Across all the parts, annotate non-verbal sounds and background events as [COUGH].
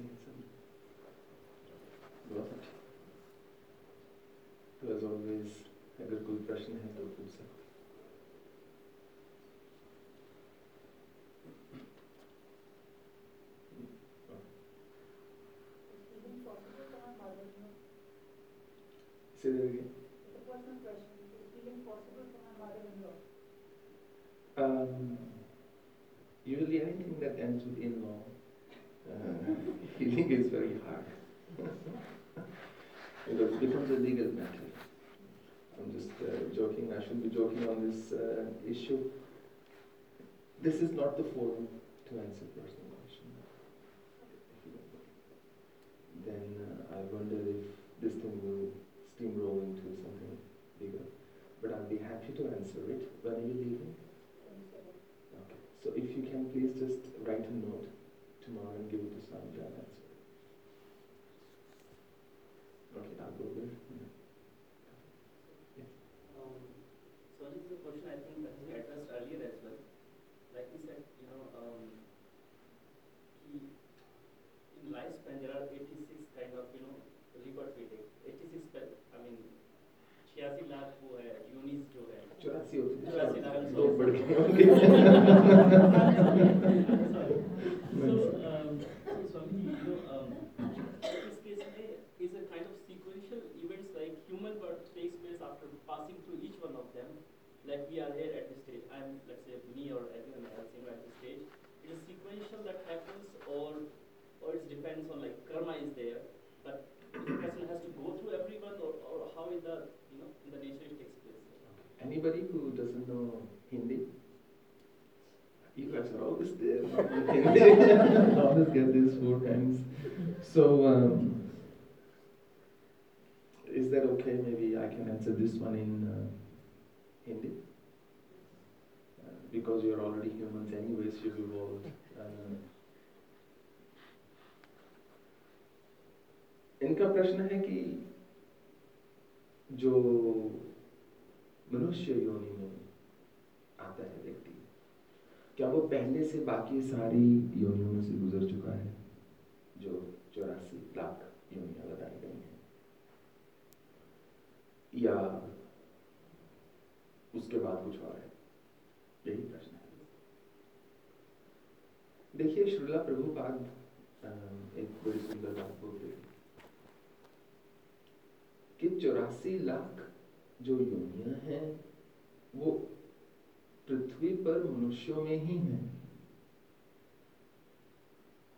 कैसे हैं सब बहुत अच्छा तो एज ऑलवेज अगर कोई प्रश्न है तो पूछ सकते Say that again. This uh, issue. This is not the forum to answer personal questions. Then uh, I wonder if this thing will steamroll into something bigger. But I'll be happy to answer it. When are you leaving? Okay. So if you can please just write a note tomorrow and give it to Swami, each one of them. Like we are here at this stage, I'm let's say me or everyone else, you know, at this stage. It is sequential that happens, or or it depends on like karma is there, but the person has to go through everyone, or, or how is the you know in the nature it takes place. Anybody who doesn't know Hindi? You guys are always there. [LAUGHS] Hindi. always get these four times. So, um, is that okay? Maybe I can answer this one in uh, Hindi. Uh, because you're already humans, anyways, you've evolved. Uh, इनका प्रश्न है कि जो मनुष्य योनि में आता है व्यक्ति क्या वो पहले से बाकी सारी योनियों से गुजर चुका है? जो चौरासी लाख योनियाँ बताई गई हैं। या उसके बाद कुछ और है? यही प्रश्न है। देखिए, श्रीला प्रभुपाद एक बड़ी सुंदर बात बोलते कि चौरासी लाख जो योनिया हैं, वो पृथ्वी पर मनुष्यों में ही है।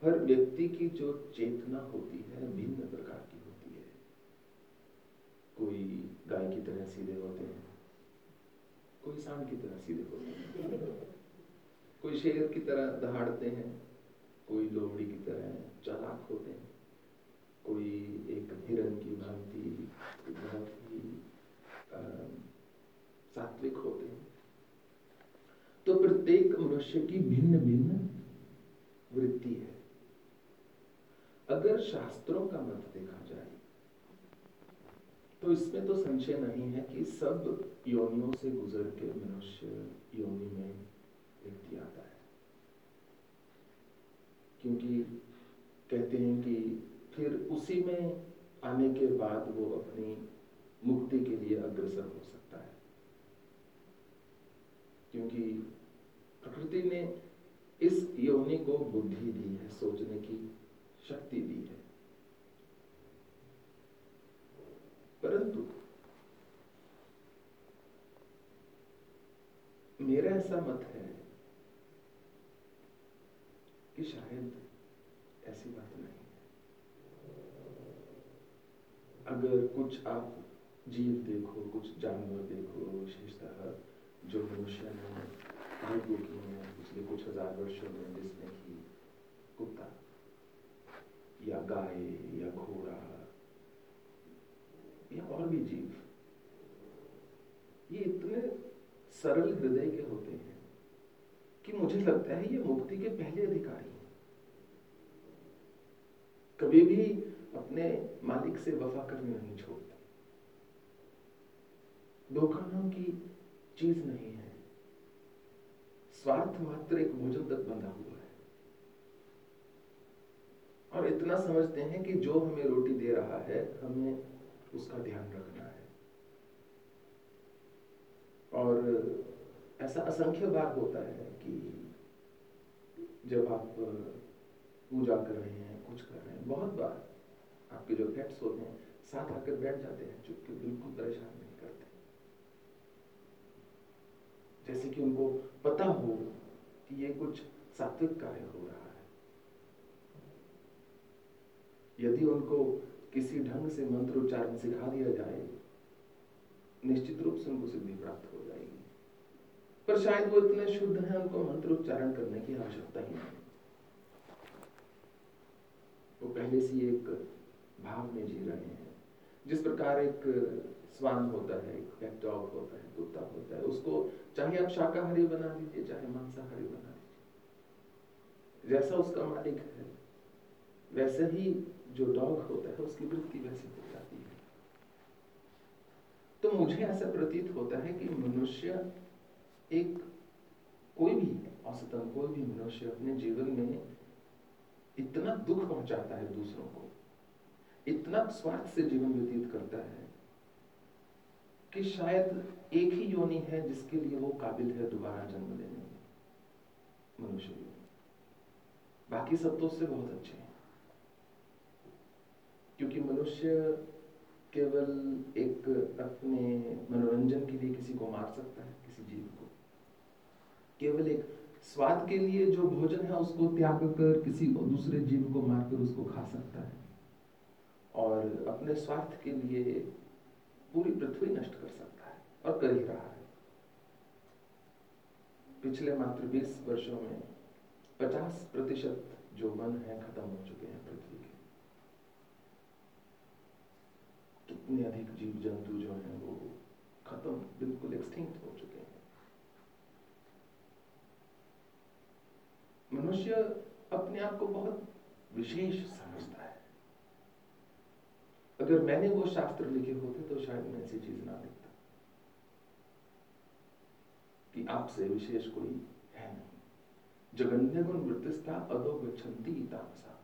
हर व्यक्ति की जो चेतना होती है, भिन्न प्रकार की होती है। कोई गाय की तरह सीधे होते हैं, कोई सांड की तरह सीधे होते हैं, कोई शेर की तरह दहाड़ते हैं, कोई लोमड़ी की तरह चालाक होते हैं, कोई एक हिरन की भांति बहुत ही सात्विक होते हैं तो प्रत्येक मनुष्य की भिन्न भिन्न वृत्ति है। अगर शास्त्रों का मत देखा जाए तो इसमें तो संशय नहीं है कि सब योनियों से गुजर के मनुष्य योनि में व्यक्ति आता है। क्योंकि कहते हैं कि फिर उसी में आने के बाद वो अपनी मुक्ति के लिए अग्रसर हो सकता है। क्योंकि प्रकृति ने इस योनि को बुद्धि दी है, सोचने की शक्ति दी है। परंतु मेरा ऐसा मत है कि शायद ऐसी बात नहीं है। अगर कुछ आप जीव देखो, कुछ जानवर देखो, विशेषतः जो मनुष्य ने भोगों की हैं पिछले कुछ हज़ार वर्षों में जिसमें कि कुत्ता या गाय या घोड़ा या और भी जीव ये इतने सरल हृदय के होते हैं कि मुझे लगता है ये मुक्ति के पहले अधिकारी हैं कभी भी अपने मालिक से वफा करने नहीं छोड़ते धोखा नाम की चीज़ नहीं है स्वार्थ मात्र एक भोजन तक बंधा हुआ है। और इतना समझते हैं कि जो हमें रोटी दे रहा है, हमें उसका ध्यान रखना है। और ऐसा असंख्य बार होता है कि जब आप पूजा कर रहे हैं, कुछ कर रहे हैं, बहुत बार आपके जो पेट्स होते हैं, साथ आकर बैठ जाते हैं, चुपके बिल्कुल परेशान नहीं करते जैसे कि उनको पता हो कि ये कुछ सात्विक कार्य हो रहा है। यदि उनको किसी ढंग से मंत्र उच्चारण सिखा दिया जाए, निश्चित रूप से उनको सिद्धि प्राप्त हो जाएगी। पर शायद वो इतने शुद्ध हैं, उनको मंत्र उच्चारण करने की आवश्यकता ही नहीं। वो पहले से एक भाव में जी रहे हैं। जिस प्रकार एक स्वान होता है एक पेट डॉग होता है, कुत्ता होता है, उसको चाहे आप शाकाहारी बना दीजिए चाहे मांसाहारी बना दीजिए जैसा उसका मालिक है, वैसे ही जो डॉग होता है, उसकी वृत्ति वैसी हो जाती है। तो मुझे ऐसा प्रतीत होता है कि मनुष्य एक कोई भी, औसतन कोई भी मनुष्य अपने जीवन में इतना दुख पहुंचाता है दूसरों को, इतना स्वार्थ से जीवन व्यतीत करता है कि शायद एक ही योनि है जिसके लिए वो काबिल है दोबारा जन्म लेने में। मनुष्य बाकी सब तो उससे बहुत अच्छे हैं। क्योंकि मनुष्य केवल एक अपने मनोरंजन के लिए किसी को मार सकता है, किसी जीव को। केवल एक स्वाद के लिए जो भोजन है उसको त्याग कर किसी दूसरे जीव को मारकर उसको खा सकता है। और अपने स्वार्थ के लिए पूरी पृथ्वी नष्ट कर सकता है और कर ही रहा है। पिछले मात्र 20 वर्षों में 50 प्रतिशत जो वन है खत्म हो चुके हैं पृथ्वी के। कितने अधिक जीव जंतु जो हैं वो खत्म, बिल्कुल एक्सटिंक्ट हो चुके हैं। मनुष्य अपने आप को बहुत विशेष समझता है। अगर मैंने वो शास्त्र लिखे होते तो शायद मैं ऐसी चीज़ ना लिखता कि आपसे विशेष कोई है नहीं। जगन्य गुण वृत्तिस्था अदो गच्छन्ति तामसा।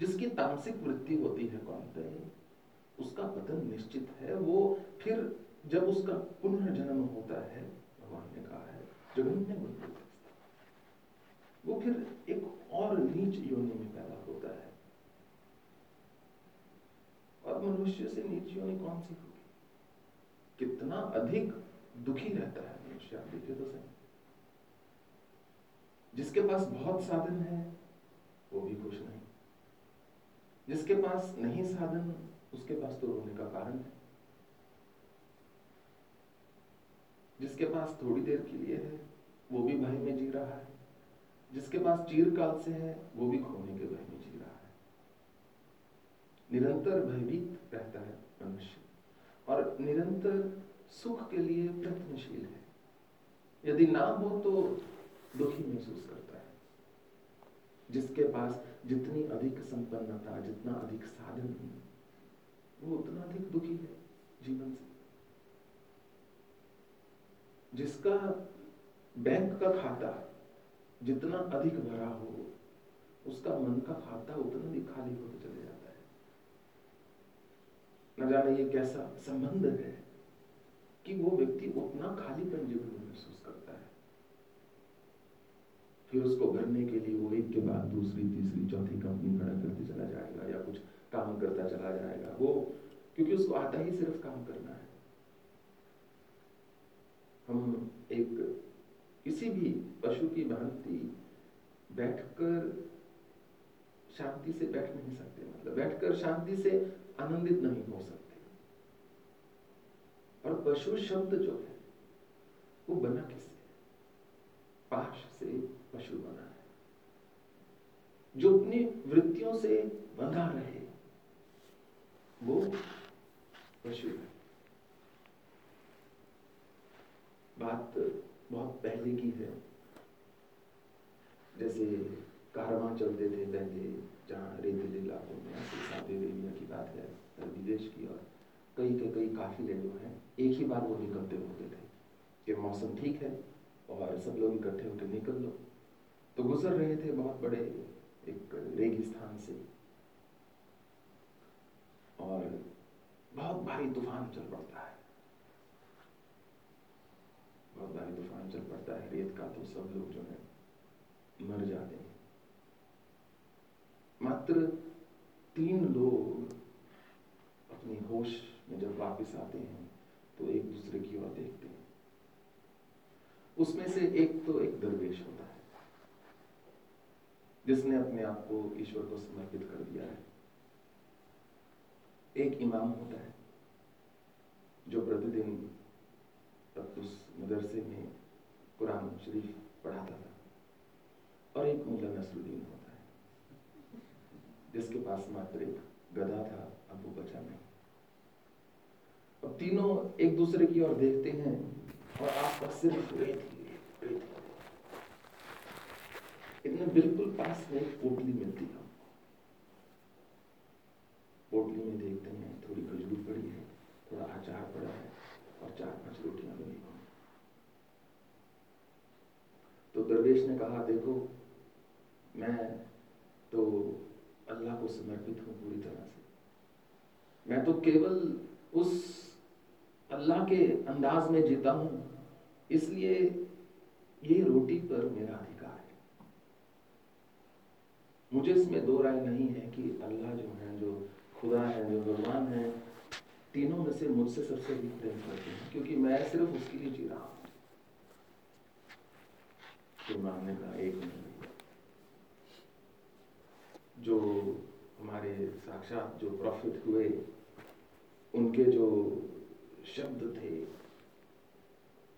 जिसकी तामसिक वृत्ति होती है कौन उसका पतन निश्चित है। वो फिर जब उसका पुनर्जन्म होता है, भगवान ने कहा है जगन्य गुण वो फिर एक और नीच योनि में पैदा होता है। और मनुष्य से नीच कौन सी होगी कितना अधिक दुखी रहता है मनुष्य, आप देखिए तो सही। जिसके पास बहुत साधन है, वो भी खुश नहीं। जिसके पास नहीं साधन, उसके पास तो रोने का कारण है। जिसके पास थोड़ी देर के लिए है, वो भी भय में जी रहा है। जिसके पास चीरकाल से है, वो भी खोने के भय में जी रहा है। निरंतर भयभीत रहता है मनुष्य। और निरंतर सुख के लिए प्रयत्नशील है। यदि ना हो तो दुखी महसूस करता है। जिसके पास जितनी अधिक संपन्नता, जितना अधिक साधन वो उतना अधिक दुखी है जीवन से। जिसका बैंक का खाता जितना अधिक भरा हो, उसका मन का खाता उतना ही खाली होते चले न जाने ये कैसा संबंध है कि वो व्यक्ति उतना खालीपन जीवन में महसूस करता है। फिर उसको भरने के लिए वो एक के बाद दूसरी, तीसरी, चौथी कंपनी खड़ा करते चला जाएगा या कुछ काम करता चला जाएगा। वो, क्योंकि उसको आता ही सिर्फ़ काम करना है। हम एक किसी भी पशु की भांति बैठकर शांति से बैठ नहीं सकते मतलब बैठकर शांति से आनंदित नहीं हो सकते। और पशु शब्द जो है, वो बना किससे? पाश से पशु बना है। जो अपनी वृत्तियों से बंधा रहे, वो पशु है। बात बहुत पहले की है। जैसे कारवां चलते थे, पहले जहाँ रेतीले इलाकों में देविया की बात है विदेश की और कई के कई काफिले जो हैं, एक ही बार वो निकलते होते थे कि मौसम ठीक है और सब लोग इकट्ठे होकर निकल लो। तो गुजर रहे थे बहुत बड़े एक रेगिस्तान से। और बहुत भारी तूफ़ान चल पड़ता है। बहुत भारी तूफ़ान चल पड़ता है, रेत का तो सब लोग जो है मर जाते हैं। मात्र तीन लोग अपनी होश में जब वापस आते हैं तो एक दूसरे की ओर देखते हैं। उसमें से एक तो एक दरवेश होता है, जिसने अपने आप को ईश्वर को समर्पित कर दिया है। एक इमाम होता है, जो प्रतिदिन उस मदरसे में कुरान शरीफ पढ़ाता था, और एक मुला नसरुद्दीन होता जिसके पास मात्र एक गधा था, अब वो बचा नहीं। अब तीनों एक दूसरे की ओर देखते हैं और सिर्फ़ रेत ही। रेत इतने बिल्कुल पास में एक पोटली मिलती है। पोटली में देखते हैं, थोड़ी खजूर पड़ी है, थोड़ा अचार पड़ा है और चार पाँच रोटियाँ हुई तो दरवेश ने कहा, देखो, मैं तो अल्लाह को समर्पित हूँ पूरी तरह से। मैं तो केवल उस अल्लाह के अंदाज में जीता हूँ, इसलिए ये रोटी पर मेरा अधिकार है। मुझे इसमें दो राय नहीं है कि अल्लाह जो है, जो खुदा है, जो भगवान है, तीनों में से मुझसे सबसे अधिक प्रेम करते हैं, क्योंकि मैं सिर्फ़ उसके लिए जी रहा हूँ। तो मानने का एक नहीं जो हमारे साक्षात जो प्रॉफिट हुए, उनके जो शब्द थे,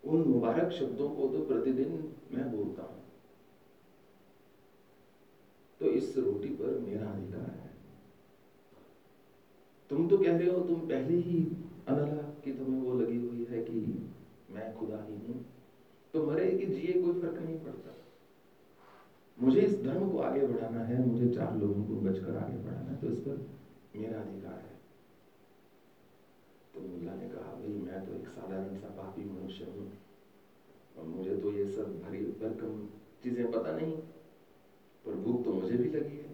उन मुबारक शब्दों को तो प्रतिदिन मैं बोलता हूँ। तो इस रोटी पर मेरा अधिकार है। तुम तो कह रहे हो, तुम पहले ही अनला की तुम्हें वो लगी हुई है कि मैं खुदा ही हूँ तो मरे कि जिए कोई फ़र्क नहीं पड़ता। मुझे इस धर्म को आगे बढ़ाना है, मुझे चार लोगों को बचकर आगे बढ़ाना है तो इस पर मेरा अधिकार है। तो मुल्ला ने कहा, भाई, मैं तो एक साधारण सा पापी मनुष्य हूँ और मुझे तो ये सब भरी भरकम चीज़ें पता नहीं, पर भूख तो मुझे भी लगी है।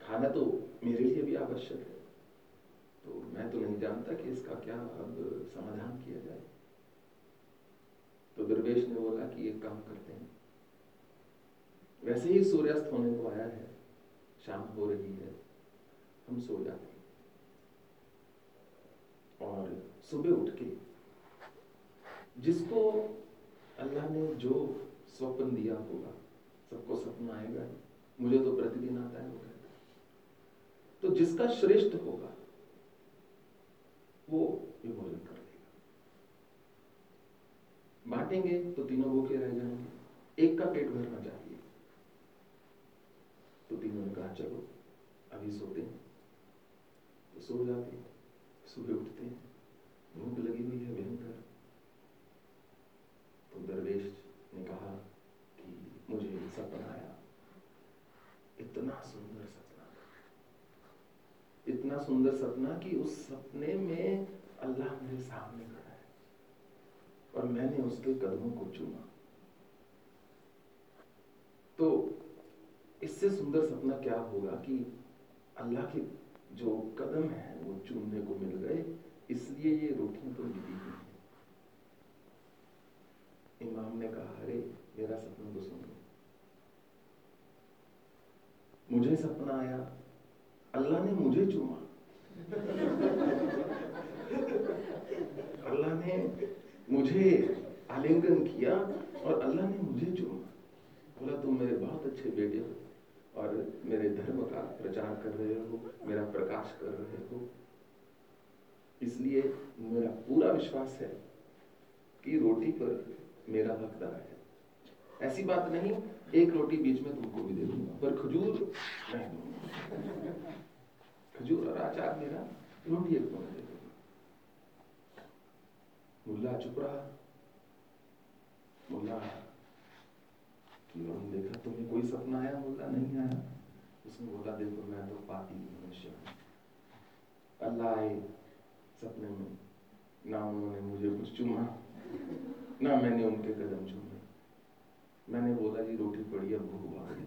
खाना तो मेरे लिए भी आवश्यक है। तो मैं तो नहीं जानता कि इसका क्या अब समाधान किया जाए। तो दरवेश ने बोला कि एक काम करते हैं। वैसे ही सूर्यास्त होने को आया है। शाम हो रही है। हम सो जाते हैं। और सुबह उठ के जिसको अल्लाह ने जो स्वप्न दिया होगा, सबको सपना आएगा। मुझे तो प्रतिदिन आता है, वो कहता है। तो जिसका श्रेष्ठ होगा, वो ये कर देगा बांटेंगे तो तीनों भूखे रह जाएँगे। एक का पेट भरना चाहिए तो तीनों ने कहा चलो अभी सोते हैं तो सो जाते हैं, सुबह उठते हैं, भूख लगी हुई है भयंकर। तो दरवेश ने कहा कि मुझे सपना आया। इतना सुंदर सपना। इतना सुंदर सपना कि उस सपने में अल्लाह मेरे सामने खड़ा है। और मैंने उसके कदमों को चूमा। तो इससे सुंदर सपना क्या होगा कि अल्लाह के जो कदम है, वो चूमने को मिल गए, इसलिए ये रोटियाँ तो मिली हुई है इमाम ने कहा, अरे, मेरा सपना तो सुन लो। मुझे सपना आया, अल्लाह ने मुझे चूमा। [LAUGHS] अल्लाह ने मुझे आलिंगन किया और अल्लाह ने मुझे चूमा। बोला, तुम मेरे बहुत अच्छे बेटे हो। और मेरे धर्म का प्रचार कर रहे हो, मेरा प्रकाश कर रहे हो। इसलिए मेरा पूरा विश्वास है कि रोटी पर मेरा हकदार है। ऐसी बात नहीं, एक रोटी बीच में तुमको भी दे दूँगा, पर खजूर खजूर और आचार मेरा रोटी एक तुम्हें दे दूँगा। मुल्ला चुप रहा। मुल्ला देखा तुम्हें कोई सपना आया मुल्ला नहीं आया। उसने बोला, देखो, मैं तो पापी मनुष्य हूँ। अल्लाह आए सपने में। ना उन्होंने मुझे कुछ चुमा, ना मैंने उनके कदम चूमे। मैंने बोला, जी, रोटी पड़ी है भूख लगी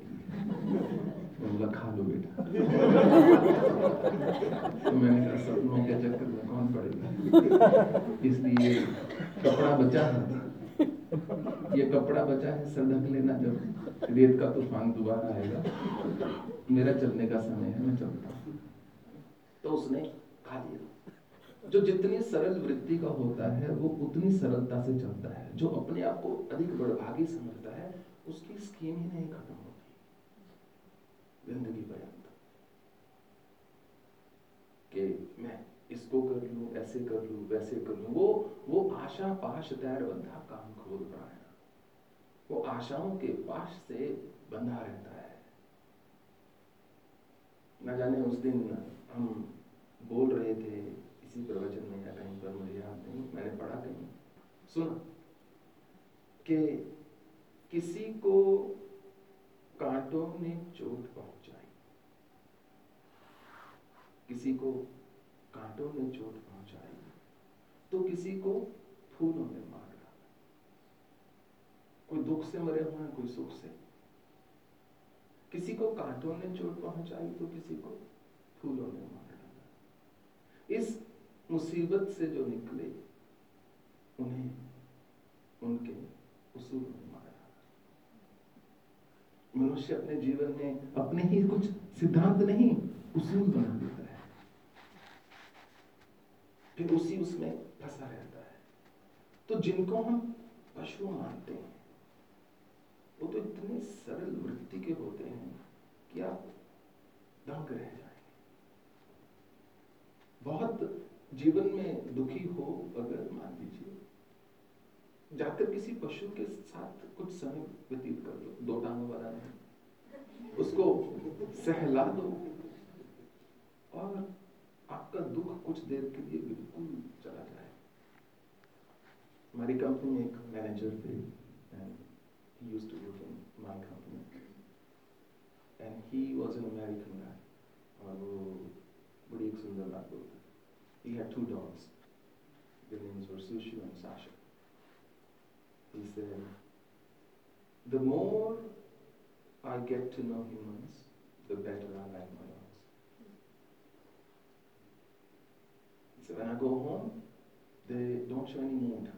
बोला, खा लो बेटा। तो मैंने कहा, सपनों के चक्कर में कौन पड़ेगा? इसलिए कपड़ा बचा है ये कपड़ा बचा है सर ढक लेना जब रेत का तूफ़ान दोबारा आएगा। मेरा चलने का समय है, मैं चलता तो उसने खा लिया। जो जितनी सरल वृत्ति का होता है, वो उतनी सरलता से चलता है। जो अपने आप को अधिक बड़भागी समझता है, उसकी स्कीम ही नहीं खत्म होती। ज़िंदगी पर्यंत। कि मैं इसको कर लूँ, ऐसे कर लूँ, वैसे कर लूँ। वो वो आशा पाश तैर बंधा काम रहा है वो आशाओं के पाश से बंधा रहता है। न जाने उस दिन हम बोल रहे थे, इसी प्रवचन में या कहीं पर, मुझे याद नहीं, मैंने पढ़ा कहीं। सुना कि किसी को कांटों ने चोट पहुंचाई। किसी को कांटों ने चोट पहुंचाई। तो किसी को फूलों ने मार डाला। कोई दुख से मरे हुए हैं कोई सुख से। किसी को कांटों ने चोट पहुंचाई तो किसी को फूलों ने मार डाला। इस मुसीबत से जो निकले, उन्हें उनके उसूल में मारा मनुष्य अपने जीवन में अपने ही कुछ सिद्धांत नहीं, उसूल बना देता है। फिर उसी उसमें फंसा रहता है। तो जिनको हम पशु मानते हैं, वो तो इतने सरल वृत्ति के होते हैं कि आप दंग रह जाए बहुत जीवन में दुखी हो अगर मान लीजिए, जाकर किसी पशु के साथ कुछ समय व्यतीत कर दो दो टांगों वाला नहीं, उसको सहला दो और आपका दुख कुछ देर के लिए बिल्कुल चला जाए हमारी कंपनी में एक मैनेजर थे he used to work in my company and he was an और वो बड़ी एक सुंदर बात बोलता he had two dogs their names were Sushu and Sasha he said the more I get to know humans the better I like my said when I go home they don't show any mood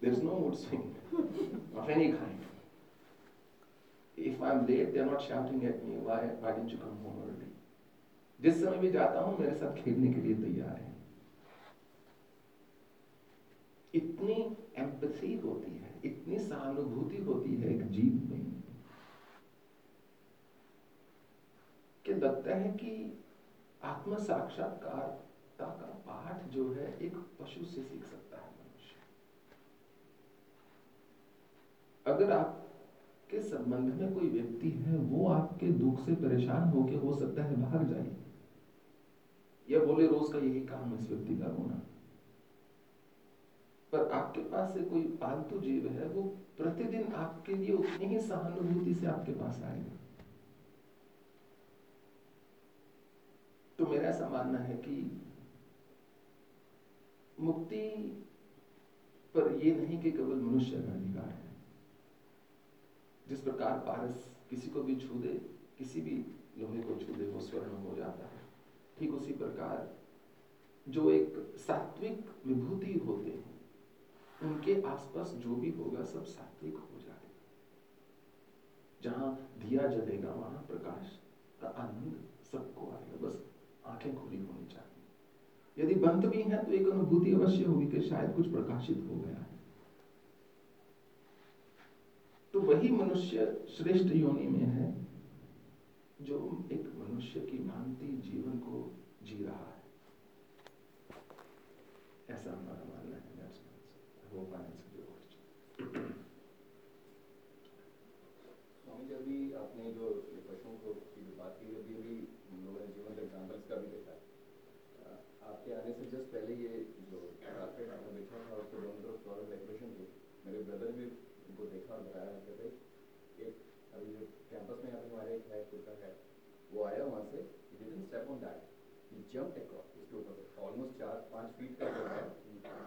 there's no mood swing of any kind. If I'm late, they're not shouting at me, why, why didn't you come home early? जिस समय भी जाता हूँ मेरे साथ खेलने के लिए तैयार है इतनी एम्पथी होती है इतनी सहानुभूति होती है एक जीव में कि लगता है कि आत्म साक्षात्कारता का पाठ जो है, एक पशु से सीख सकता है मनुष्य। अगर आपके संबंध में कोई व्यक्ति है, वो आपके दुख से परेशान होके हो सकता है भाग जाए या बोले, रोज का यही काम इस व्यक्ति का रोना पर आपके पास से कोई पालतू जीव है, वो प्रतिदिन आपके लिए उतनी ही सहानुभूति से आपके पास आएगा। तो मेरा ऐसा मानना है कि मुक्ति पर यह नहीं कि केवल मनुष्य का अधिकार है। जिस प्रकार पारस किसी को भी छू दे, किसी भी लोहे को छू दे, वो स्वर्ण हो जाता है। ठीक उसी प्रकार जो एक सात्विक विभूति होते हैं, उनके आसपास जो भी होगा, सब सात्विक हो जाएगा जहाँ दिया जलेगा, वहाँ प्रकाश का आनंद सबको आएगा। बस आँखें खुली होनी चाहिए। यदि बंद भी है तो एक अनुभूति अवश्य होगी कि शायद कुछ प्रकाशित हो गया है। तो वही मनुष्य श्रेष्ठ योनि में है, जो एक मनुष्य की भांति जीवन को जी रहा है। ऐसा हमारा मानना है question. स्वामी जी, अभी आपने जो पशुओं को की बात की, अभी अभी लोगों ने जीवन एग्जाम्पल्स का भी देखा आपके आने से जस्ट पहले ये जो कारपेट आपने देखा था उसके दोनों तरफ़ फ्लोरल डेकोरेशन थी मेरे ब्रदर भी उनको देखा और बताया कि भाई एक अभी जो कैंपस में पे हमारे एक है कुत्ता है, वो आया वहाँ से didn't step on that. He jumped across उसके ऊपर ऑलमोस्ट चार, पाँच फीट का जो है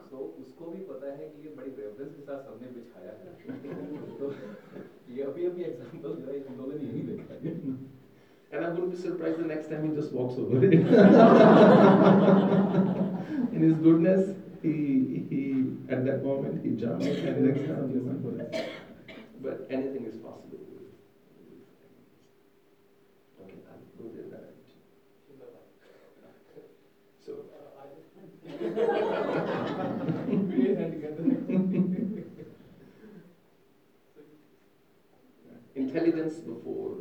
तो उसको भी पता है कि ये बड़ी रेफरेंस के साथ सबने बिछाया है। [LAUGHS] तो बस मेरा एक लोगों ने यही देखा है। And I wouldn't be surprised the next time he just walks over it. [LAUGHS] In his goodness, he he at that moment he jumps, and next time he went for it. But anything is possible. with- with- Okay, I'll go there. Then. So. We had together. Intelligence before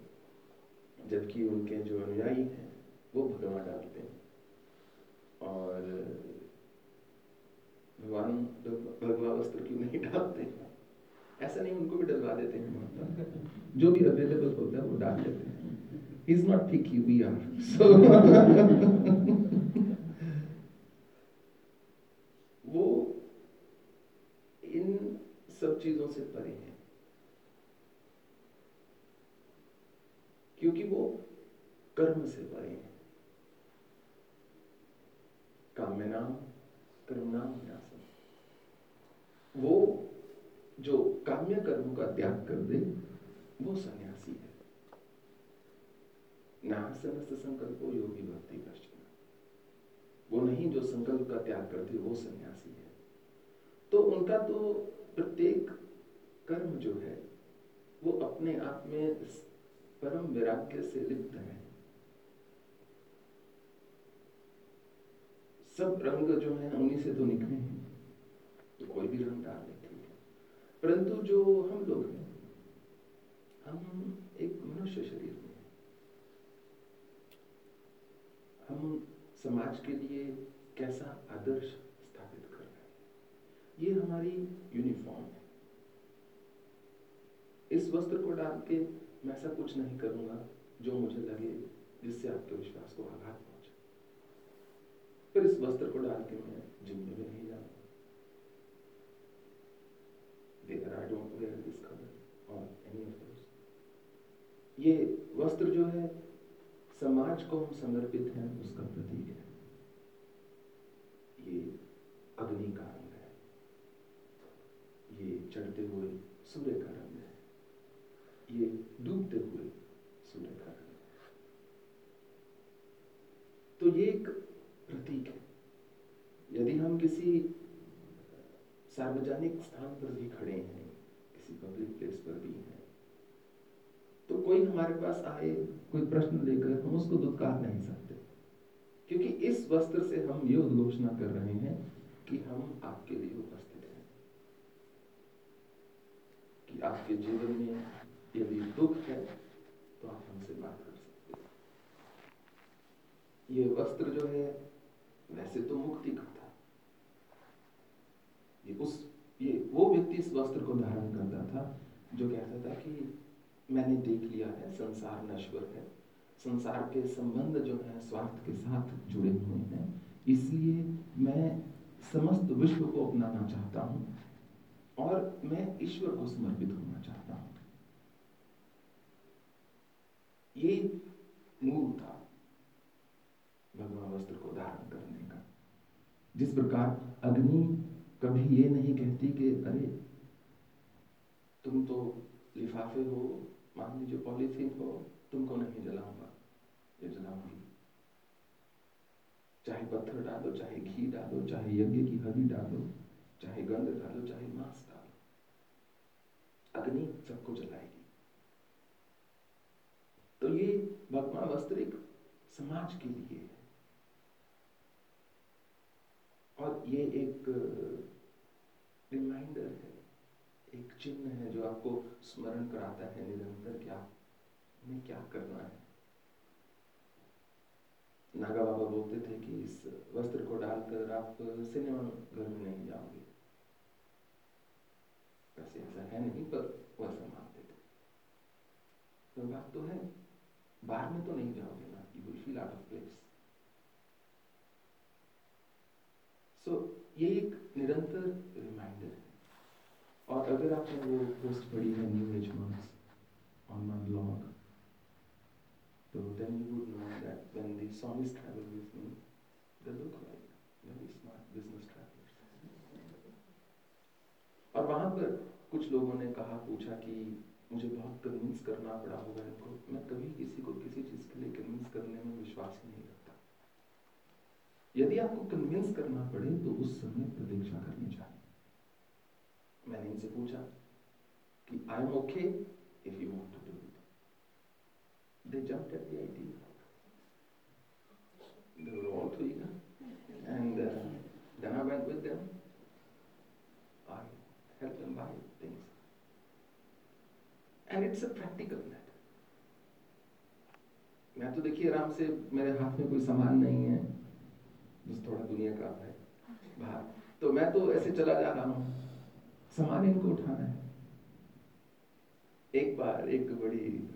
जबकि उनके जो अनुयायी हैं वो भगवा डालते हैं। और भगवान भग- भगवा वस्त्र क्यों नहीं डालते? ऐसा नहीं उनको भी डलवा देते हैं। माता जो भी अवेलेबल होता है वो डाल देते हैं। Is not picky we are so वो इन सब चीज़ों से परे हैं। क्योंकि वो कर्म से परे हैं। काम्य नाम, कर्म नाम न्यासम वो जो काम्य कर्म का त्याग कर दे, वो सन्यासी है। नासनस्त संकल्पो योगी भक्ति कश्चन वो नहीं जो संकल्प का त्याग करते वो सन्यासी है। तो उनका तो प्रत्येक कर्म जो है, वो अपने आप में परम वैराग्य से लिप्त है। सब रंग जो है, उन्हीं से तो निकले हैं। तो कोई भी रंग डाल ले ठीक है। परंतु जो हम लोग हैं, हम एक मनुष्य शरीर में हम समाज के लिए कैसा आदर्श स्थापित कर रहे हैं? ये हमारी यूनिफॉर्म है। इस वस्त्र को डाल के मैं ऐसा कुछ नहीं करूँगा जो मुझे लगे जिससे आपके विश्वास को आघात पहुँचे। फिर इस वस्त्र को डाल के मैं जिम में नहीं जाऊँगा। ये वस्त्र जो है, समाज को हम समर्पित हैं, उसका प्रतीक है। ये अग्नि का रंग है। ये चढ़ते हुए सूर्य का रंग ये डूबते हुए रंग है। तो ये एक प्रतीक है। यदि हम किसी सार्वजनिक स्थान पर भी खड़े हैं, किसी पब्लिक प्लेस पर भी हैं तो कोई हमारे पास आए, कोई प्रश्न लेकर हम उसको दुत्कार नहीं सकते। क्योंकि इस वस्त्र से हम ये उद्घोषणा कर रहे हैं कि हम आपके लिए उपस्थित हैं। कि आपके जीवन में यदि दुख है तो आप हमसे बात कर सकते ये वस्त्र जो है, वैसे तो मुक्ति का था। ये उस, ये वो व्यक्ति इस वस्त्र को धारण करता था, जो कहता था कि मैंने देख लिया है, संसार नश्वर है। संसार के संबंध जो है, स्वार्थ के साथ जुड़े हुए हैं। इसलिए मैं समस्त विश्व को अपनाना चाहता हूँ और मैं ईश्वर को समर्पित होना चाहता हूँ। ये मूल था भगवान वस्त्र को धारण करने का जिस प्रकार अग्नि कभी ये नहीं कहती कि अरे तुम तो लिफाफे हो मान लीजिए पॉलीथीन हो तुमको नहीं जलाऊँगा ये जलाऊँगी चाहे पत्थर डालो चाहे घी डालो चाहे यज्ञ की हरी डालो चाहे गंध डालो चाहे मांस डालो अग्नि सबको जलाएगी तो भगवान वस्त्र एक समाज के लिए है। और ये एक रिमाइंडर है, एक चिन्ह है जो आपको स्मरण कराता है निरंतर क्या हमें क्या करना है? नागा बाबा बोलते थे कि इस वस्त्र को डालकर आप सिनेमा घर में नहीं जाओगे। वैसे ऐसा है नहीं, पर वो ऐसा मानते थे। तो बात तो है। बाहर में तो नहीं जाओगे ना you will feel out of place so ये एक निरंतर रिमाइंडर है। और अगर आपने वो पोस्ट पढ़ी है new age monks on my blog तो then you would know that when the swamis travel with me they look like very smart business travellers और वहाँ पर कुछ लोगों ने कहा, पूछा कि मुझे बहुत कन्विंस करना पड़ा होगा इनको मैं कभी किसी को किसी चीज़ के लिए कन्विंस करने में विश्वास नहीं रखता। यदि आपको कन्विंस करना पड़े तो उस समय प्रतीक्षा करनी चाहिए। मैंने इनसे पूछा कि I am okay if you want to do it they jumped at the idea they were all too eager and uh, then I went with them I helped them buy things and it's a practical matter. मैं तो देखिए आराम से मेरे हाथ में कोई सामान नहीं है, बस थोड़ा दुनिया का है, बाहर। तो मैं तो ऐसे चला जा रहा हूँ। सामान इनको उठाना है। एक बार एक बड़ी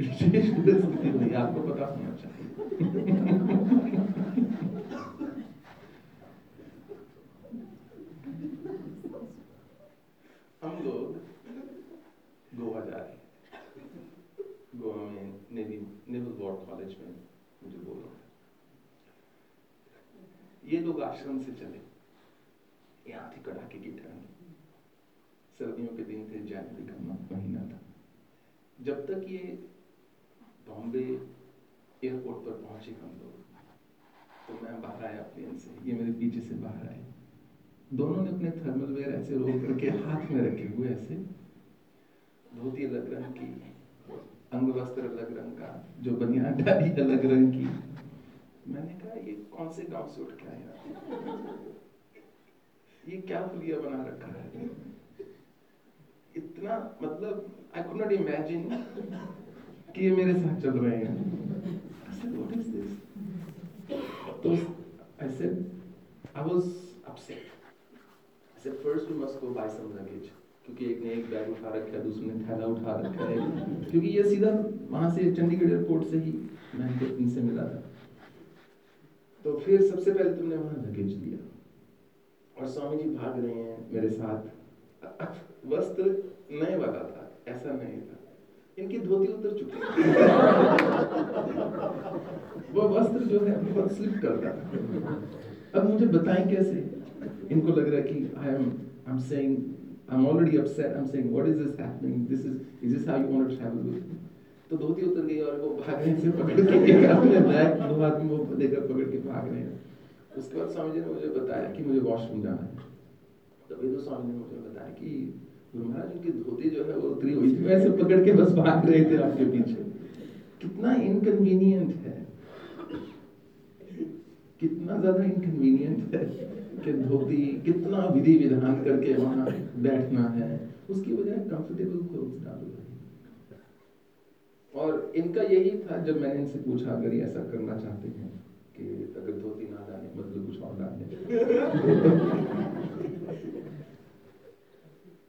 [LAUGHS] आपको पता होना चाहिए हम लोग गोवा जा रहे हैं गोवा में नेवल वॉर कॉलेज में मुझे बोला ये लोग आश्रम से चले। यहाँ थी कड़ाके की ठंड सर्दियों के दिन थे जनवरी का महीना था। जब तक ये बॉम्बे एयरपोर्ट पर पहुँचे हम लोग तो मैं बाहर आया प्लेन से। ये मेरे पीछे से बाहर आए। दोनों ने अपने थर्मल वेयर ऐसे रोल करके हाथ में रखे हुए ऐसे। धोती अलग रंग की अंग वस्त्र अलग रंग का जो बनियान डाली अलग रंग की। मैंने कहा ये कौन से गाँव से उठ के आया? ये क्या पुलिया बना रखा है? इतना मतलब आई कुड नॉट इमेजिन कि ये मेरे साथ चल रहे हैं। तो I said, I was upset. I said, first we must go buy some luggage. क्योंकि एक ने एक बैग उठा रखा है, दूसरे ने थैला उठा रखा है। क्योंकि ये सीधा वहाँ से चंडीगढ़ एयरपोर्ट से ही मैं इनसे मिला था। तो फिर सबसे पहले तुमने वहाँ लगेज दिया और स्वामी जी भाग रहे हैं मेरे साथ। वस्त्र नए वाला था, ऐसा नहीं था। इनकी धोती उतर चुकी वो वस्त्र जो है, बहुत स्लिप करता था। अब मुझे बताएँ कैसे? इनको लग रहा है कि I am I am saying I'm already upset. I'm saying, what is this happening? This is, is this how you want to travel with me? तो धोती उतर गई और वो भागने से पकड़ के बैग दो हाथ में वो लेकर पकड़ के भाग रहे हैं। उसके बाद स्वामी जी ने मुझे बताया कि मुझे वॉशरूम जाना है। तभी तो स्वामी जी ने मुझे बताया कि गुरु महाराज उनकी धोती जो है वो उतरी हुई थी। वैसे पकड़ के बस भाग रहे थे आपके पीछे। कितना इनकन्वीनियंट है। कितना ज़्यादा इनकन्वीनियंट है। कि धोती कितना विधि विधान करके वहाँ बैठना है, उसकी बजाय कंफर्टेबल क्लोथ्स डालो। और इनका यही था जब मैंने इनसे पूछा, अगर ये ऐसा करना चाहते हैं कि अगर धोती ना डाले मतलब कुछ और डाल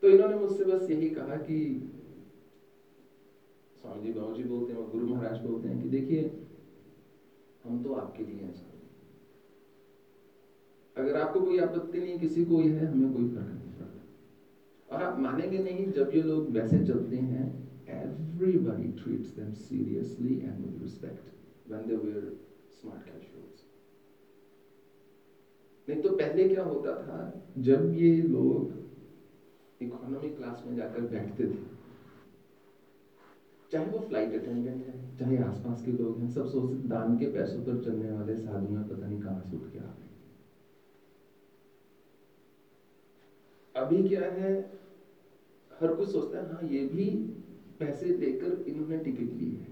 तो इन्होंने मुझसे बस यही कहा कि स्वामी जी बाबू जी बोलते हैं और गुरु महाराज बोलते हैं कि देखिए, हम तो आपके लिए हैं। अगर आपको कोई आपत्ति नहीं, किसी को यह है, हमें कोई फ़र्क नहीं पड़ता। और आप मानेंगे नहीं, जब ये लोग वैसे चलते हैं, everybody treats them seriously and with respect when they wear smart casuals. नहीं तो पहले क्या होता था, जब ये लोग इकोनॉमी क्लास में जाकर बैठते थे, चाहे वो फ़्लाइट अटेंडेंट है, चाहे आसपास के लोग हैं, सब सोचते दान के पैसों पर चलने वाले साधु में पता नहीं कहाँ से उठ के आ गए अभी क्या है, हर कोई सोचता है हाँ ये भी पैसे देकर इन्होंने टिकट ली है।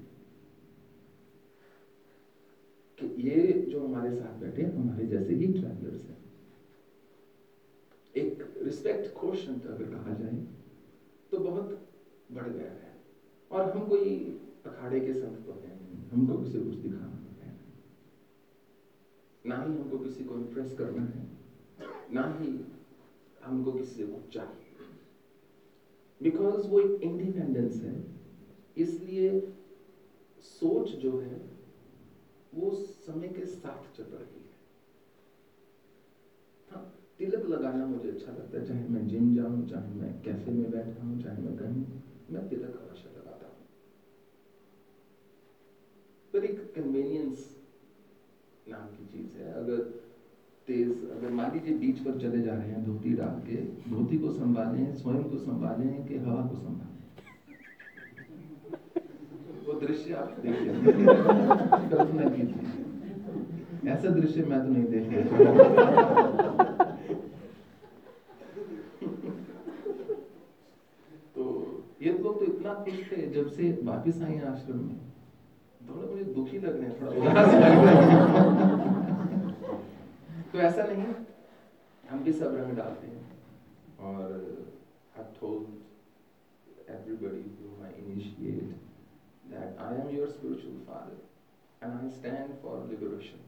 कि ये जो हमारे साथ बैठे हमारे जैसे ही ट्रैवलर्स हैं। एक रिस्पेक्ट क्वेश्चन अगर कहा जाए तो बहुत बढ़ गया है। और हम कोई अखाड़े के संत तो हैं हमको किसी कुछ दिखाना है। ना ही हमको किसी को इम्प्रेस करना है, ना ही हमको किसी से कुछ चाहिए बिकॉज़ वो एक इंडिपेंडेंस है, इसलिए सोच जो है, वो समय के साथ चल रही है। हाँ तिलक लगाना मुझे अच्छा लगता है, चाहे मैं जिम जाऊँ, चाहे मैं कैफ़े में बैठा हूँ, चाहे मैं कहीं मैं तिलक हमेशा लगाता हूँ। पर एक कन्वीनियंस नाम की चीज़ है, अगर तेज, अगर मान लीजिए बीच पर चले जा रहे हैं, धोती डाल के, धोती को संभालें, स्वयं को संभालें कि हवा को संभालें? वो दृश्य आप देखिए। कल्पना कीजिए। ऐसा दृश्य मैं तो नहीं देखा तो ये लोग तो इतना खुश थे, जब से वापिस आए आश्रम में। थोड़ा मुझे दुखी लग रहे हैं, थोड़ा उदास हैं। तो ऐसा नहीं है। हम भी सब रंग डालते हैं। और I told everybody through my initiate that I am your spiritual father and I stand for liberation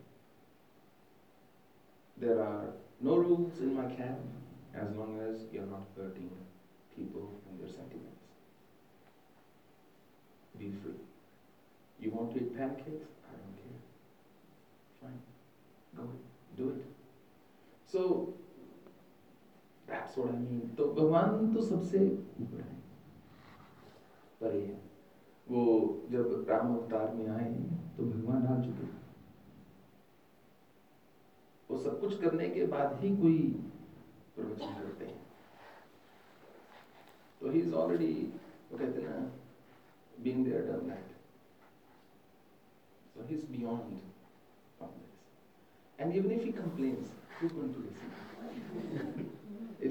there are no rules in my camp as long as you are not hurting people and their sentiments be free you want to eat I don't care fine go do it So, that's what I mean. तो भगवान तो सबसे ऊपर है। पर ये वो जब राम अवतार में आए तो भगवान आ चुके वो सब कुछ करने के बाद ही कोई प्रवचन करते हैं। तो ही इज़ ऑलरेडी वो कहते हैं ना being there done that so he's beyond all this. And even if he complains if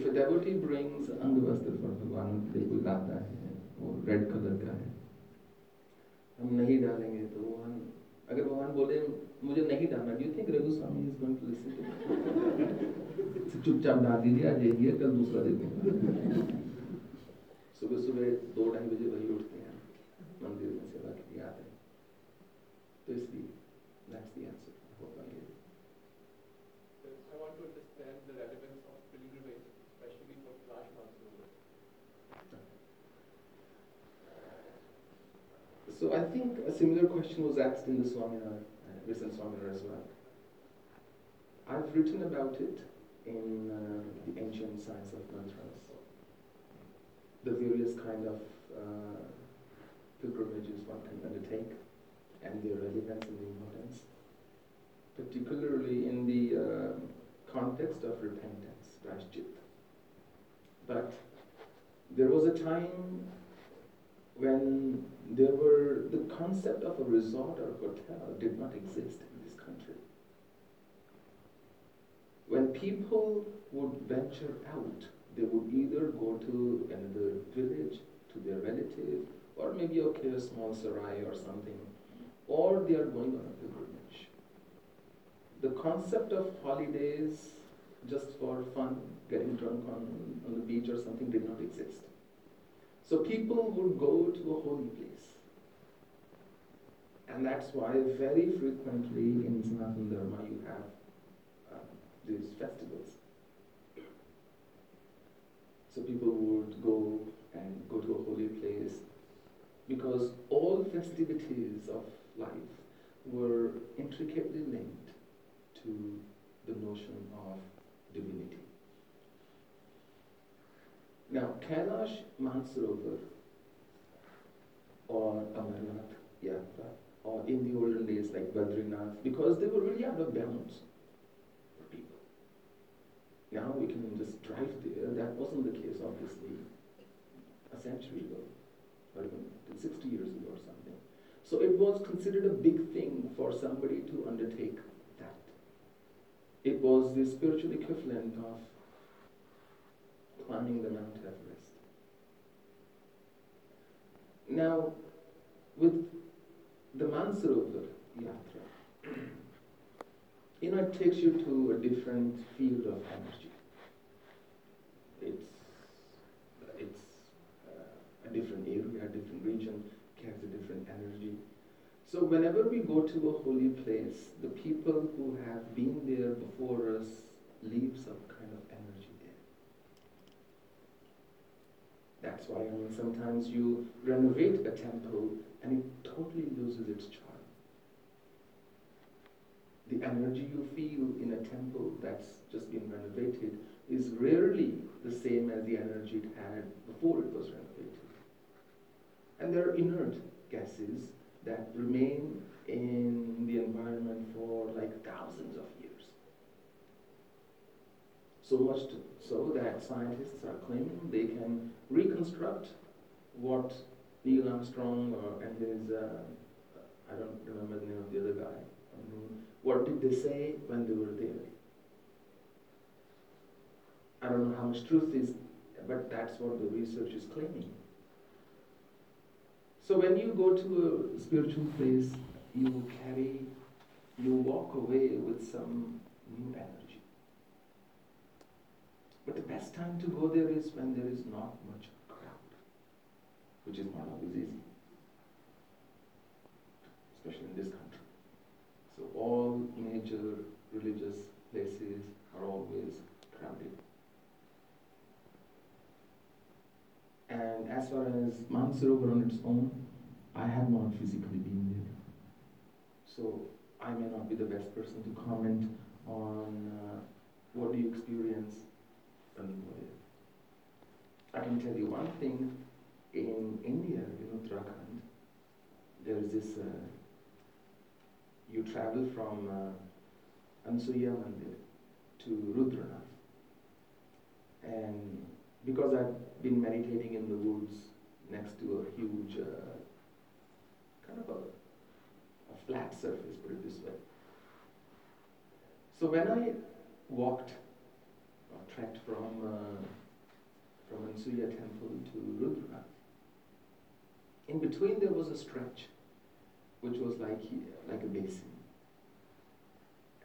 a devotee brings angavastra for Bhagwan कोई लाता है वो रेड कलर का है हम नहीं डालेंगे तो भगवान, अगर भगवान बोले, मुझे नहीं डालना do you think Raghu Swami is going to listen to चुपचाप डाल दीजिए आज यही है कल दूसरा दे सुबह सुबह दो ढाई बजे वही उठते हैं, मंदिर में सेवा के लिए आते हैं। तो इसलिए that's the answer I think a similar question was asked in the Swaminar, uh, recent Swaminar as well. I've written about it in uh, the ancient science of mantras, the various kind of uh, pilgrimages one can undertake, and their relevance and importance, particularly in the uh, context of repentance, prashchit. But there was a time when there were the concept of a resort or hotel did not exist in this country. When people would venture out, they would either go to another village, to their relative, or maybe okay, a small sarai or something, or they are going on a pilgrimage. The concept of holidays just for fun, getting drunk on, on the beach or something did not exist. So people would go to a holy place. And that's why very frequently in Sanatana Dharma you have uh, these festivals. So people would go and go to a holy place because all festivities of life were intricately linked to the notion of divinity. Now, Kailash Mansarovar or Amarnath Yatra or in the olden days like Badrinath because they were really out of bounds for people. Now we can just drive there. That wasn't the case, obviously, a century ago or even 60 years ago or something. So it was considered a big thing for somebody to undertake that. It was the spiritual equivalent of climbing the Mount Everest. Now, with the Mansarovar Yatra, you know, it takes you to a different field of energy. It's, it's uh, a different area, a different region, carries a different energy. So whenever we go to a holy place, the people who have been there before us leave some kind of energy there. That's why I mean sometimes you renovate a temple and it totally loses its charm. The energy you feel in a temple that's just been renovated is rarely the same as the energy it had before it was renovated. And there are inert gases that remain in the environment for like thousands of years. So much to, so that scientists are claiming they can reconstruct what Neil Armstrong or, and his, uh, I don't remember the name of the other guy, what did they say when they were there? I don't know how much truth is, but that's what the research is claiming. So when you go to a spiritual place, you carry, you walk away with some new energy. But the best time to go there is when there is not much crowd, which is not always easy, especially in this country. So all major religious places are always crowded. And as far as Mansarovar on its own, I have not physically been there. So I may not be the best person to comment on uh, what do you experience I can tell you one thing, in India, in Uttarakhand, there is this, uh, you travel from uh, Ansuya Mandir to Rudranath. And because I've been meditating in the woods next to a huge, uh, kind of a, a flat surface, put it this way. So when I walked or trekked from uh, from Ansuya temple to Rudra, in between there was a stretch, which was like like a basin,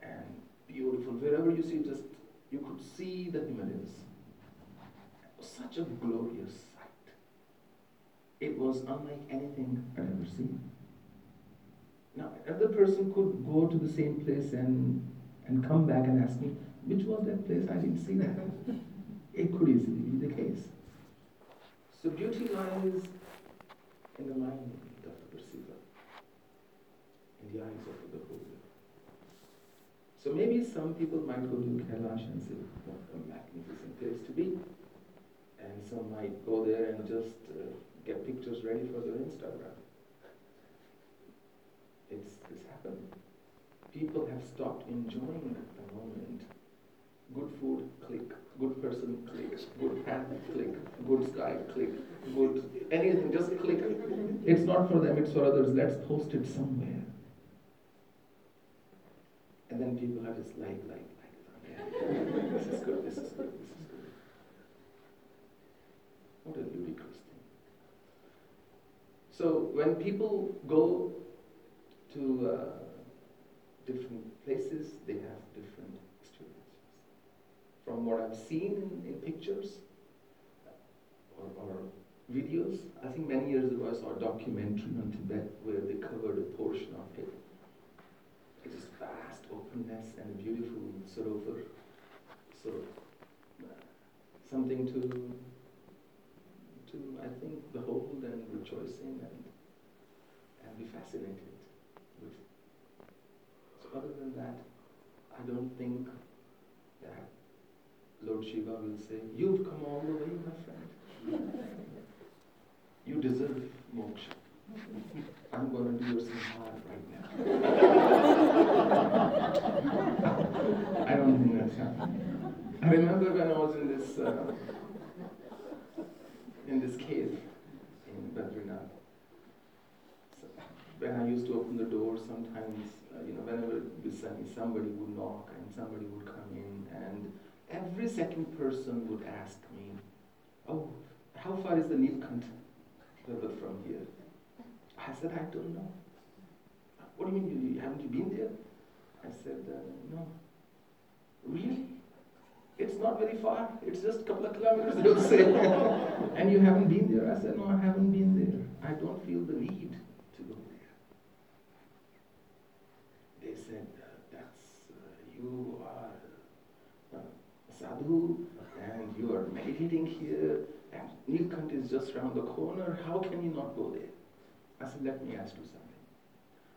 and beautiful. Wherever you see, just you could see the Himalayas such a glorious sight. It was unlike anything I'd ever seen. Now, another person could go to the same place and, and come back and ask me, which was that place? I didn't see that. [LAUGHS] it could easily be the case. So beauty lies in the mind of the perceiver, in the eyes of the beholder. So maybe some people might go to Kailash and say, what a magnificent place to be and some might go there and just uh, get pictures ready for their Instagram. It's, it's happened. People have stopped enjoying the moment. Good food, click. Good person, click. Good path, click. Good sky, click. Good anything, just click. It's not for them, it's for others. Let's post it somewhere. And then people are just like, like, like, this is good, this is good, this is good. What a ludicrous thing. So when people go to uh, different places, they have different. From what I've seen in, in pictures or, or videos, I think many years ago I saw a documentary on Tibet where they covered a portion of it. It is vast openness and beautiful sarovar. So uh, something to to, I think, behold and rejoicing and, and be fascinated with. So other than that, I don't think that Lord Shiva will say, you've come all the way, my friend. you deserve moksha. I'm going to do your samhara right now. I don't think that's happening. I remember when I was in this uh, in this cave in Badrinath. So when I used to open the door, sometimes, uh, you know, whenever somebody would knock and somebody would come in, and every second person would ask me, "Oh, how far is the Nilkant river from here?" I said, "I don't know." What do you mean? You, haven't you been there? I said, uh, "No." Really? It's not very far. It's just a couple of kilometers, [LAUGHS] they'll say. [LAUGHS] and you haven't been there? I said, no, I haven't been there. I don't feel the need to go there. They said, uh, that's, uh, you are uh, sadhu and you are meditating here and Nilkant is just around the corner. How can you not go there? I said, let me ask you something.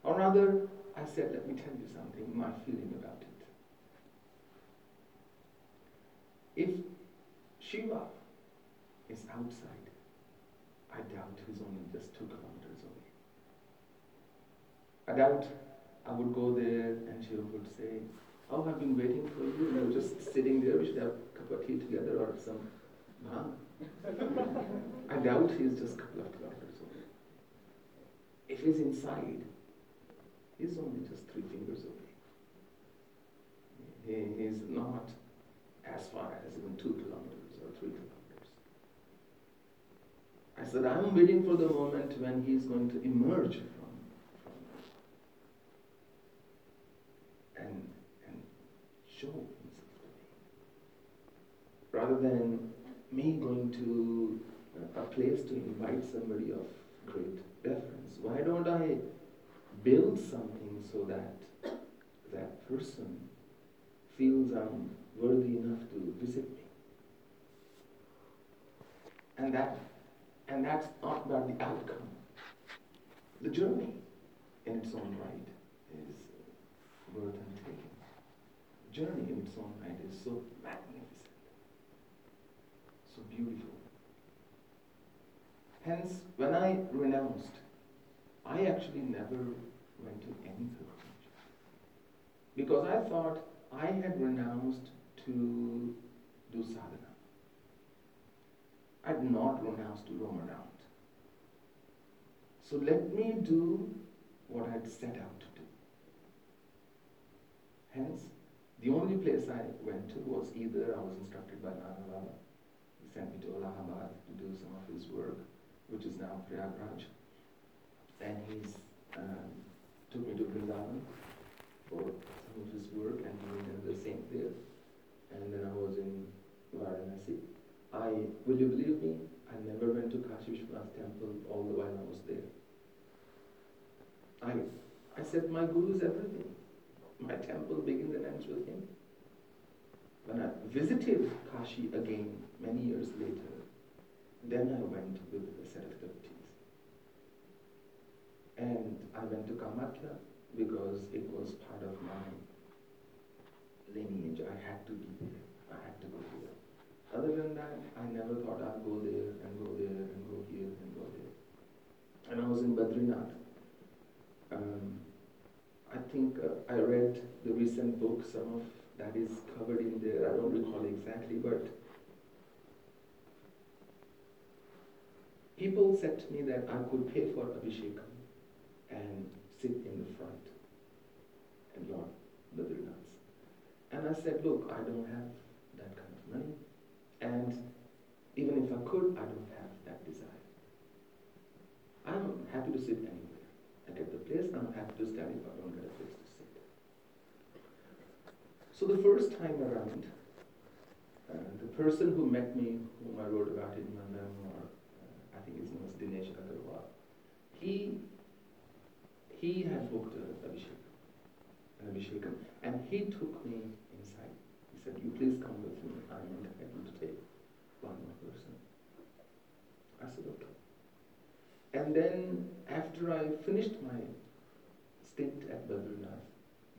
Or rather, I said, let me tell you something, my feeling about it. If Shiva is outside, I doubt he's only just two kilometers away. I doubt I would go there and Shiva would say, Oh, I've been waiting for you. You're just sitting there. We should have a cup of tea together or some bhang. I doubt he's just a couple of kilometers away. If he's inside, he's only just three fingers away. He is not as far as even two kilometers or three kilometers. I said, I'm waiting for the moment when he's going to emerge from, from and, and show himself to me. Rather than me going to a place to invite somebody of great deference, why don't I build something so that that person feels I'm worthy enough to visit me? And that and that's not about the outcome. The journey in its own right is worth undertaking. Journey in its own right is so magnificent, so beautiful. Hence, when I renounced, I actually never went to any pilgrimage. Because I thought I had renounced to do sadhana. I'd not renounced to roam around. So let me do what I'd set out to do. Hence, the only place I went to was either I was instructed by Nana Baba. He sent me to Allahabad to do some of his work, which is now Prayagraj. And he's um, took me to Vrindavan for some of his work and he did the same there. And then I was in Varanasi. I, will you believe me, I never went to Kashi Vishwanath temple all the while I was there. I, I said, my guru is everything. My temple begins and ends with him. When I visited Kashi again many years later, then I went with set of devotees. And I went to Kamakya because it was part of my lineage. I had to be there. I had to go there. Other than that, I never thought I'd go there and go there and go here and go there. And I was in Badrinath. Um, I think uh, I read the recent book, some of that is covered in there. I don't recall exactly, but people said to me that I could pay for Abhishekam and sit in the front and Lord Badrinath's. And I said, look, I don't have that kind of money. And even if I could, I don't have that desire. I'm happy to sit anywhere. I get the place, I'm happy to stand if I don't get a place to sit. So the first time around, uh, the person who met me, whom I wrote about in my memoir, uh, I think his name was Dinesh Agarwal, he, he had booked a Abhishek, an Abhishekam, and he took me inside. He said, you please come with me, I'm entitled to take one more person. I said, okay. And then after I finished my stint at Badrinath,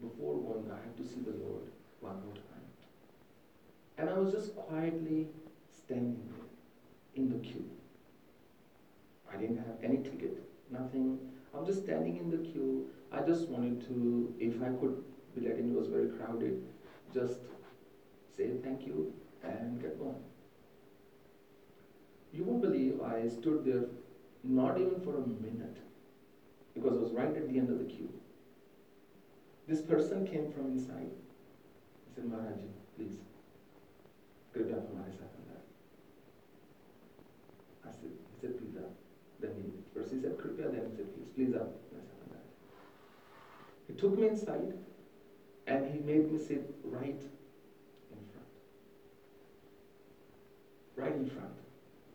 before going, I had to see the Lord one more time. And I was just quietly standing there in the queue. I didn't have any ticket, nothing. I was just standing in the queue. I just wanted to, if I could be let in, it was very crowded, just say thank you and get going. You won't believe I stood there not even for a minute because I was right at the end of the queue. This person came from inside. He said, Maharaj, please, कृपया आप हमारे साथ voices then he said, Please up. He took me inside and he made me sit right in front. Right in front.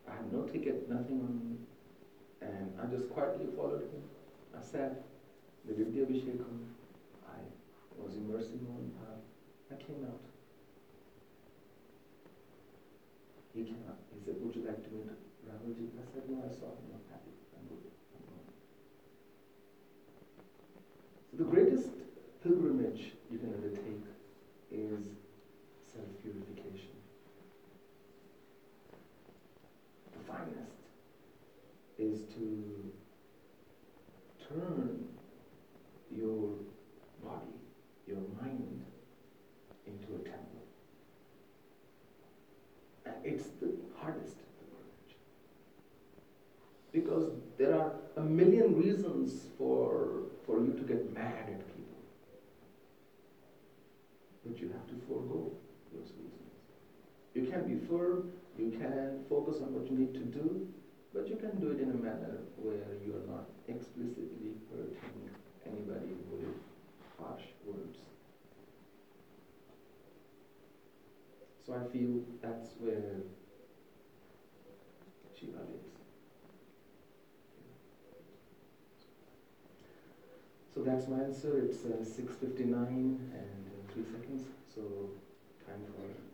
I had no ticket, nothing on me. And I just quietly followed him. I sat, the Vidya Vishekam, I was immersed in path. I came out. He came out. He said, Would you like to meet Ramuji? I said, No, I saw him. Million reasons for, for you to get mad at people. But you have to forego those reasons. You can be firm, you can focus on what you need to do, but you can do it in a manner where you are not explicitly hurting anybody with harsh words. So I feel that's where Shiva lives. So that's my answer. It's uh, 6.59 and uh, 3 seconds. So time for.